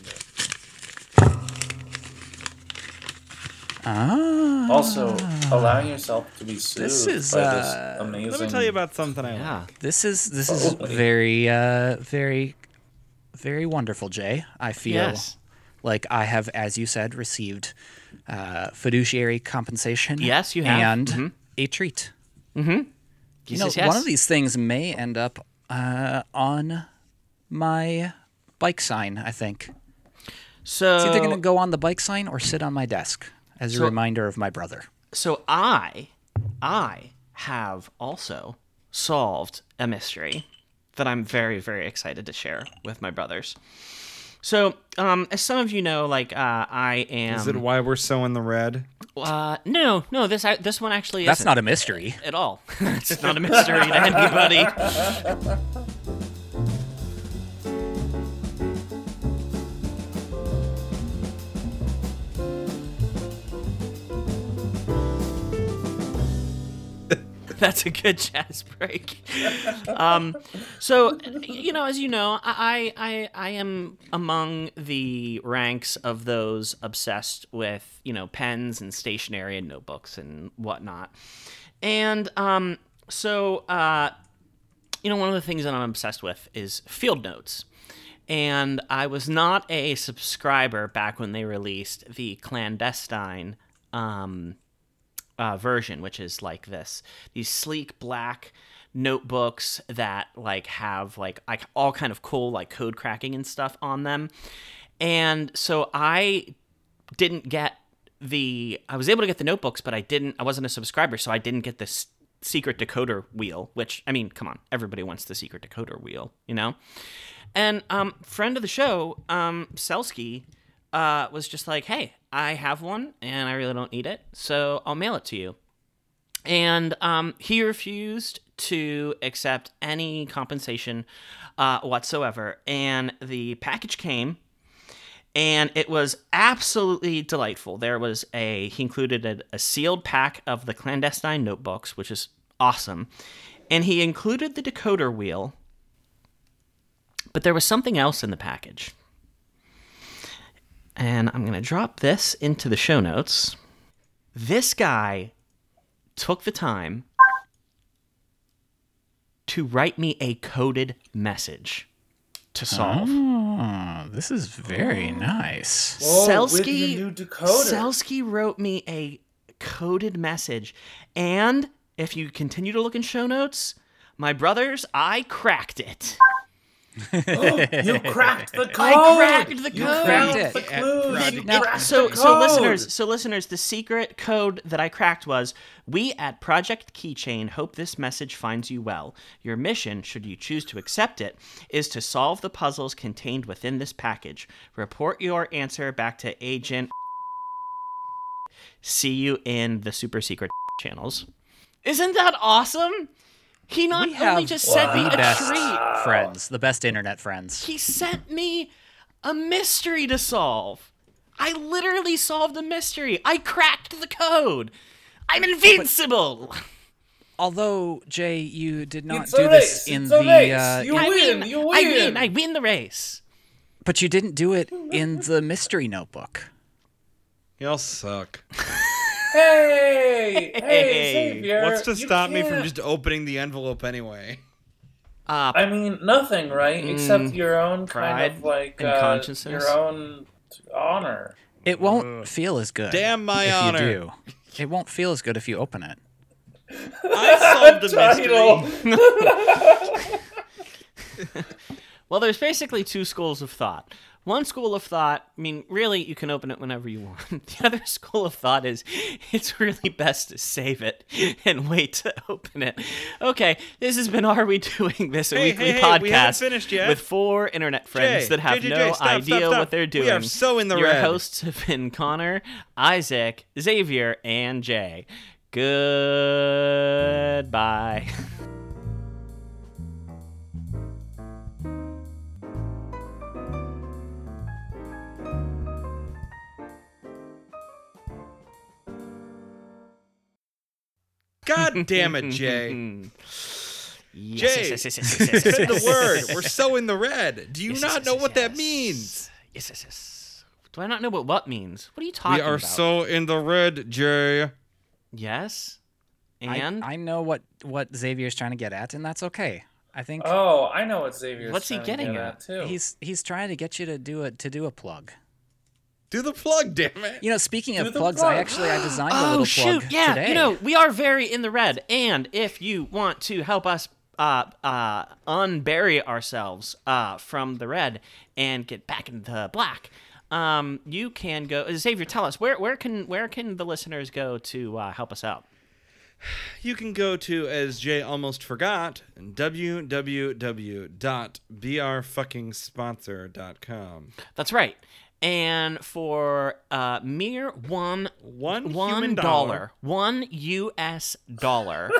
Ah. Also, allowing yourself to be soothed This is, by uh, this amazing. Let me tell you about something I Yeah. like. This is this is Oh. very uh, very very wonderful, Jay. I feel Yes. like I have, as you said, received uh, fiduciary compensation. Yes, you have. and Mhm. a treat. Mm-hmm. You know, one of these things may end up uh, on my bike sign. I think So it's either going to go on the bike sign or sit on my desk as a So- reminder of my brother. So I, I have also solved a mystery that I'm very, very excited to share with my brothers. So, um, as some of you know, like uh, I am. Is it why we're so in the red? uh, no, no. This I- this one actually That's isn't not a mystery. at all. it's not a mystery to anybody. That's a good jazz break. Um, so, you know, as you know, I, I I am among the ranks of those obsessed with you know pens and stationery and notebooks and whatnot. And um, so, uh, you know, one of the things that I'm obsessed with is field notes. And I was not a subscriber back when they released the clandestine um, uh, version, which is like this: these sleek black notebooks that like have like like all kind of cool like code cracking and stuff on them. And so I didn't get the I was able to get the notebooks, but I didn't I wasn't a subscriber, so I didn't get this secret decoder wheel, which I mean, come on, everybody wants the secret decoder wheel, you know? And um friend of the show, um Selsky, uh was just like, "Hey, I have one and I really don't need it, so I'll mail it to you." And um, he refused to accept any compensation uh, whatsoever. And the package came, and it was absolutely delightful. There was a he included a, a sealed pack of the clandestine notebooks, which is awesome, and he included the decoder wheel. But there was something else in the package. And I'm going to drop this into the show notes. This guy took the time to write me a coded message to solve. Oh, this is very nice. Whoa, with Selsky, your new. Selsky wrote me a coded message. And if you continue to look in show notes, my brothers, I cracked it. Oh, you cracked the code. I cracked the You code. cracked Cracked the it. Yeah, You Now, cracked so the so listeners, so listeners, the secret code that I cracked was: We at Project Keychain hope this message finds you well. Your mission, should you choose to accept it, is to solve the puzzles contained within this package. Report your answer back to Agent. See you in the super secret channels. Isn't that awesome? He not we only just sent me the a best treat. friends, the best internet friends. He sent me a mystery to solve. I literally solved a mystery. I cracked the code. I'm invincible. Although Jay, you did not It's a do race. this in It's the, race. uh, You I win. win. You I win. win. I win the race. but you didn't do it in the mystery notebook. Y'all suck. Hey, hey, Hey. Xavier. What's to you stop me from can't- just opening the envelope anyway? Uh, I mean, nothing, right? Except Mm, your own kind pride of like and uh, consciousness. your own honor. It won't feel as good. Damn my if honor. You do. It won't feel as good if you open it. I solved a Title. mystery. well, there's basically two schools of thought. One school of thought, I mean, really, you can open it whenever you want. The other school of thought is it's really best to save it and wait to open it. Okay, this has been Are We Doing This, a Hey, weekly hey, hey, podcast we with four internet friends Jay, that have Jay, Jay, no stop, stop, idea stop. what they're doing. We are so in the Your red. hosts have been Connor, Isaac, Xavier, and Jay. Goodbye. God damn it, Jay. Yes, Jay, yes, yes, yes, yes, yes, said the word. We're so in the red. Do you yes, not yes, know yes, what that means? Yes, yes, yes. Do I not know what what means? What are you talking about? We are about? so in the red, Jay. Yes. I- And I, know what what Xavier's trying to get at, and that's okay. I think Oh, I know what Xavier's What's he trying to getting get at? too. he's he's trying to get you to do a to do a plug. Do the plug, damn it. You know, speaking Do of plugs, plug. I actually I designed a oh little shoot, plug yeah, today. you know we are very in the red. And if you want to help us uh, uh, unbury ourselves uh, from the red and get back into the black, um, you can go. Xavier, tell us where where can where can the listeners go to uh, help us out? You can go to, as Jay almost forgot, www.beourfuckingsponsor.com. That's right. And for uh, mere one One one human dollar, dollar. one U.S. dollar,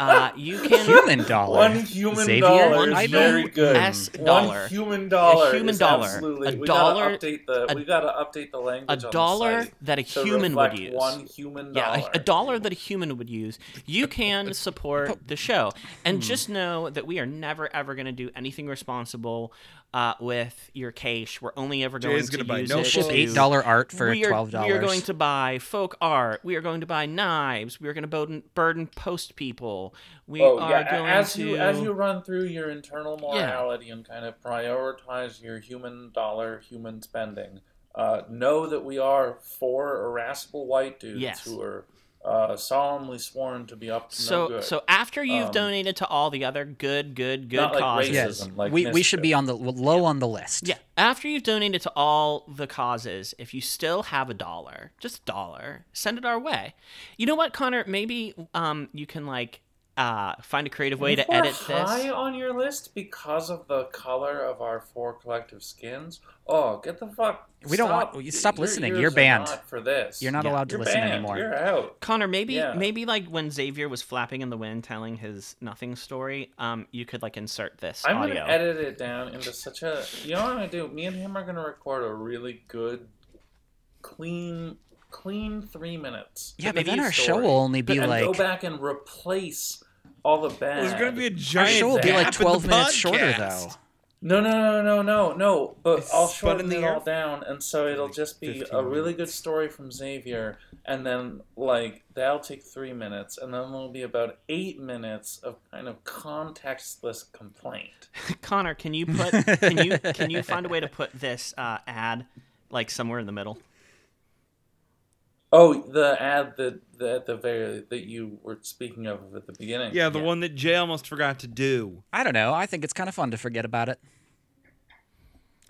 uh, you can human dollar. One human Xavier? dollar One is I very know- good. US dollar. One human dollar. A human is dollar. Absolutely. A we dollar- Gotta update the. a- we gotta update the language. a on the dollar site that a human would use. One human Yeah, a, a dollar that a human would use. You can support the show, and just know that we are never ever going to do anything responsible uh, with your cash. We're only ever going Jay's to gonna buy use no it Ship books. to- eight dollar art for we are, twelve dollars. We are going to buy folk art. We are going to buy knives. We are going to burden, burden post people. We Oh are yeah, going as to you as you run through your internal Yeah. morality and kind of prioritize your human dollar, human spending, uh, know that we are four irascible white dudes Yes. who are uh, solemnly sworn to be up to so no good. so after you've Um, donated to all the other good good good Not like causes. racism. yes, like we we should be on the low on the list. Yeah, after you've donated to all the causes, if you still have a dollar, just a dollar, send it our way. You know what, Connor? Maybe um you can like uh find a creative way If to we're edit high this. on your list because of the color of our four collective skins. Oh, get the fuck! We don't stop. want- you stop Your listening. ears You're are banned. not for this. You're not Yeah. allowed to You're listen banned. anymore. You're out. Connor, maybe Yeah. maybe like when Xavier was flapping in the wind telling his nothing story, um you could like insert this I'm audio. gonna edit it down into such a. You know what I'm gonna do? Me and him are gonna record a really good, clean, clean three minutes. Yeah, but Maybe then a our show story. will only be and like go back and replace all the bad. There's going to be a giant. our giant show will be like twelve minutes shorter podcast. though. No, no, no, no, no, no. But It's I'll shorten the it all down, and so it'll just be a really good story from Xavier, and then like that'll take three minutes, and then there'll be about eight minutes of kind of contextless complaint. Connor, can you put can you can you find a way to put this uh, ad like somewhere in the middle? Oh, the ad that the, at the very that you were speaking of at the beginning. Yeah, the Yeah. one that Jay almost forgot to do. I don't know. I think it's kind of fun to forget about it.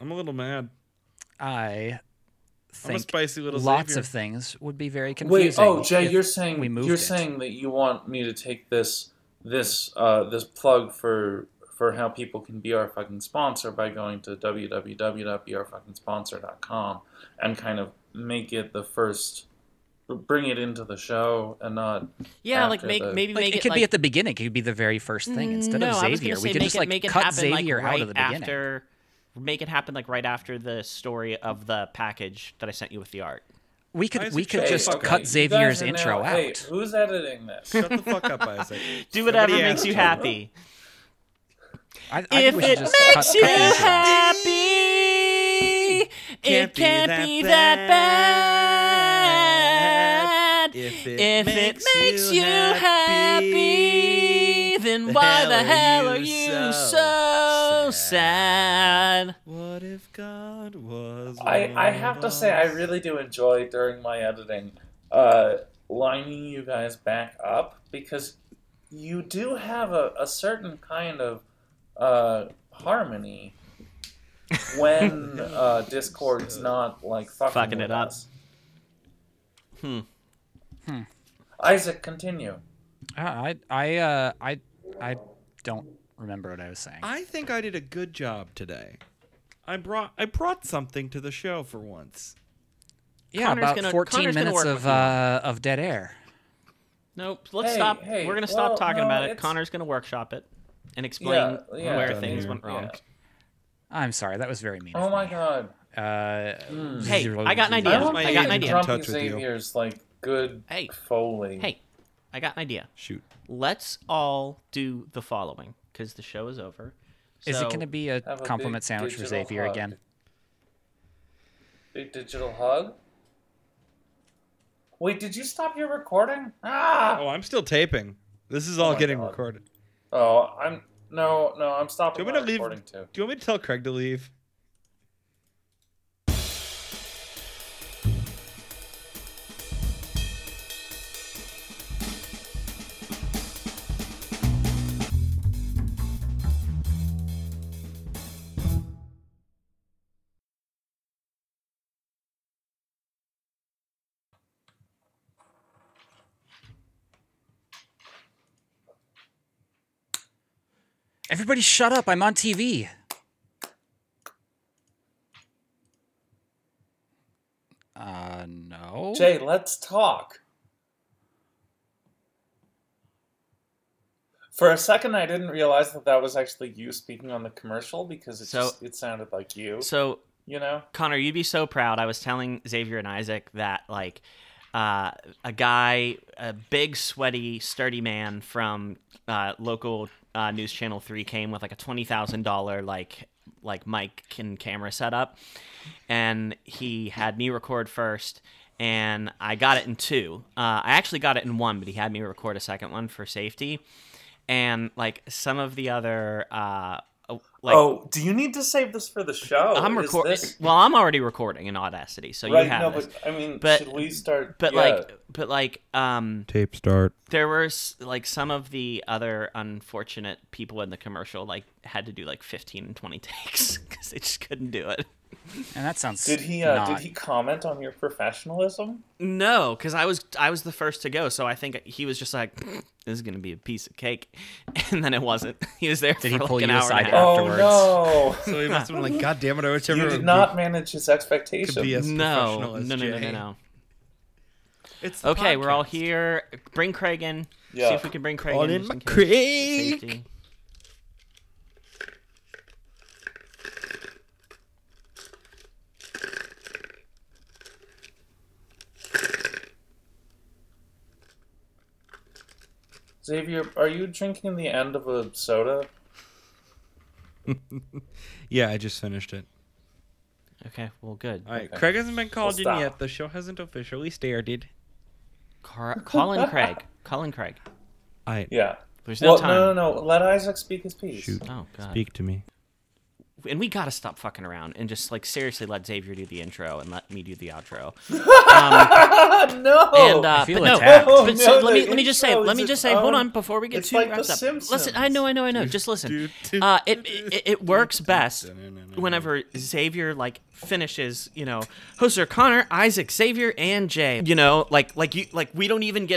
I'm a little mad. I I'm a think spicy little lots Xavier. of things would be very confusing. Wait, oh Jay, you're saying we moved you're it. saying that you want me to take this this uh, this plug for for how people can be our fucking sponsor by going to www.beourfuckingsponsor.com and kind of make it the first bring it into the show and not Yeah, like make the- maybe Like, make it it could like, be at the beginning. It could be the very first thing mm, instead no, of Xavier. gonna We could just it, like make it cut happen Xavier like out right of the beginning. after. Make it happen like right after the story of the package that I sent you with the art. We could Isaac, we could just fuck cut You Xavier's intro now- out. Hey, who's editing this? Shut the fuck up, Isaac. Do whatever Somebody makes you you. happy. I, I if it makes cut, you cut the intro out. happy, Can't it be can't that be that bad. If it, If it makes you happy, then why the hell are you so sad? What if God was? I, I have to say I really do enjoy during my editing uh, lining you guys back up because you do have a, a certain kind of uh, harmony when uh, Discord's not like fucking, Fucking with it up. us. Hmm. Isaac, continue. Uh, I I uh I I don't remember what I was saying. I think I did a good job today. I brought I brought something to the show for once. yeah, Connor's about gonna- 14 Connor's gonna minutes work of you. uh of dead air. Nope. Let's Hey, stop. hey, We're gonna well, stop talking no, about it. it's- Connor's gonna workshop it and explain Yeah, yeah. where Done things here. went wrong. Yeah. I'm sorry, that was very mean. Oh of my me. god. Uh, Hey, I got an idea. I Yeah, don't I got an idea. Grumpy touch with you. Xavier's like good Hey. Foley. Hey, I got an idea. Shoot. Let's all do the following because the show is over. Is it going to be a Have a compliment sandwich for Xavier hug. again? Big digital hug. Wait, did you stop your recording? Ah! Oh, I'm still taping. This is all my getting God. recorded. Oh, I'm no, no. I'm stopping Do you my want me to leave? too. Do you want me to tell Craig to leave? Everybody shut up. I'm on TV. Uh, no. Jay, let's talk. For a second, I didn't realize that that was actually you speaking on the commercial because it So- just it sounded like you. So You know? Connor, you'd be so proud. I was telling Xavier and Isaac that like uh, a guy, a big, sweaty, sturdy man from uh, local uh, news channel three came with like a twenty thousand dollar like like mic and camera setup, and he had me record first. And I got it in two. Uh, I actually got it in one, but he had me record a second one for safety. And like some of the other, uh, like oh, do you need to save this for the show? I'm recording. this- Well, I'm already recording in Audacity, so right? you have no, this. but I mean, But- should we start? But yeah. like, but like, um, Tape start. there were like some of the other unfortunate people in the commercial like had to do like 15 and 20 takes because they just couldn't do it. And that sounds. did he? Uh, not... did he comment on your professionalism? No, because I was I was the first to go, so I think he was just like, "This is gonna be a piece of cake," and then it wasn't. He was there Did for he like pull an you hour aside and a half. afterwards? Oh no! So he must have been like, God damn it! I wish no! you did not manage his expectations. could be as No, no, as no, no, no, no, no. It's the Okay, we're all here. Bring Craig in. Yeah. See if we can bring Craig All in. in my. Craig. Safety. Xavier, are you drinking the end of a soda? Yeah, I just finished it. Okay, well, good. All right, Okay. Craig hasn't been called in yet. The show hasn't officially started. Car- call in Craig. Call in Craig. I yeah. There's no well, time. no, no, no. Let Isaac speak his piece. shoot. Oh god. Speak to me. And we gotta stop fucking around and just like seriously let Xavier do the intro and let me do the outro. Um, no. and uh, I feel but no, attacked. Oh, but so no, let me let me just say let me just say hold on before we get it's too like The wrapped up. Simpsons. Listen, I know, I know, I know. Just listen. do, do, Uh, it, it it works best whenever Xavier like finishes. You know, hosts are Connor, Isaac, Xavier, and Jay. You know, like like you like we don't even get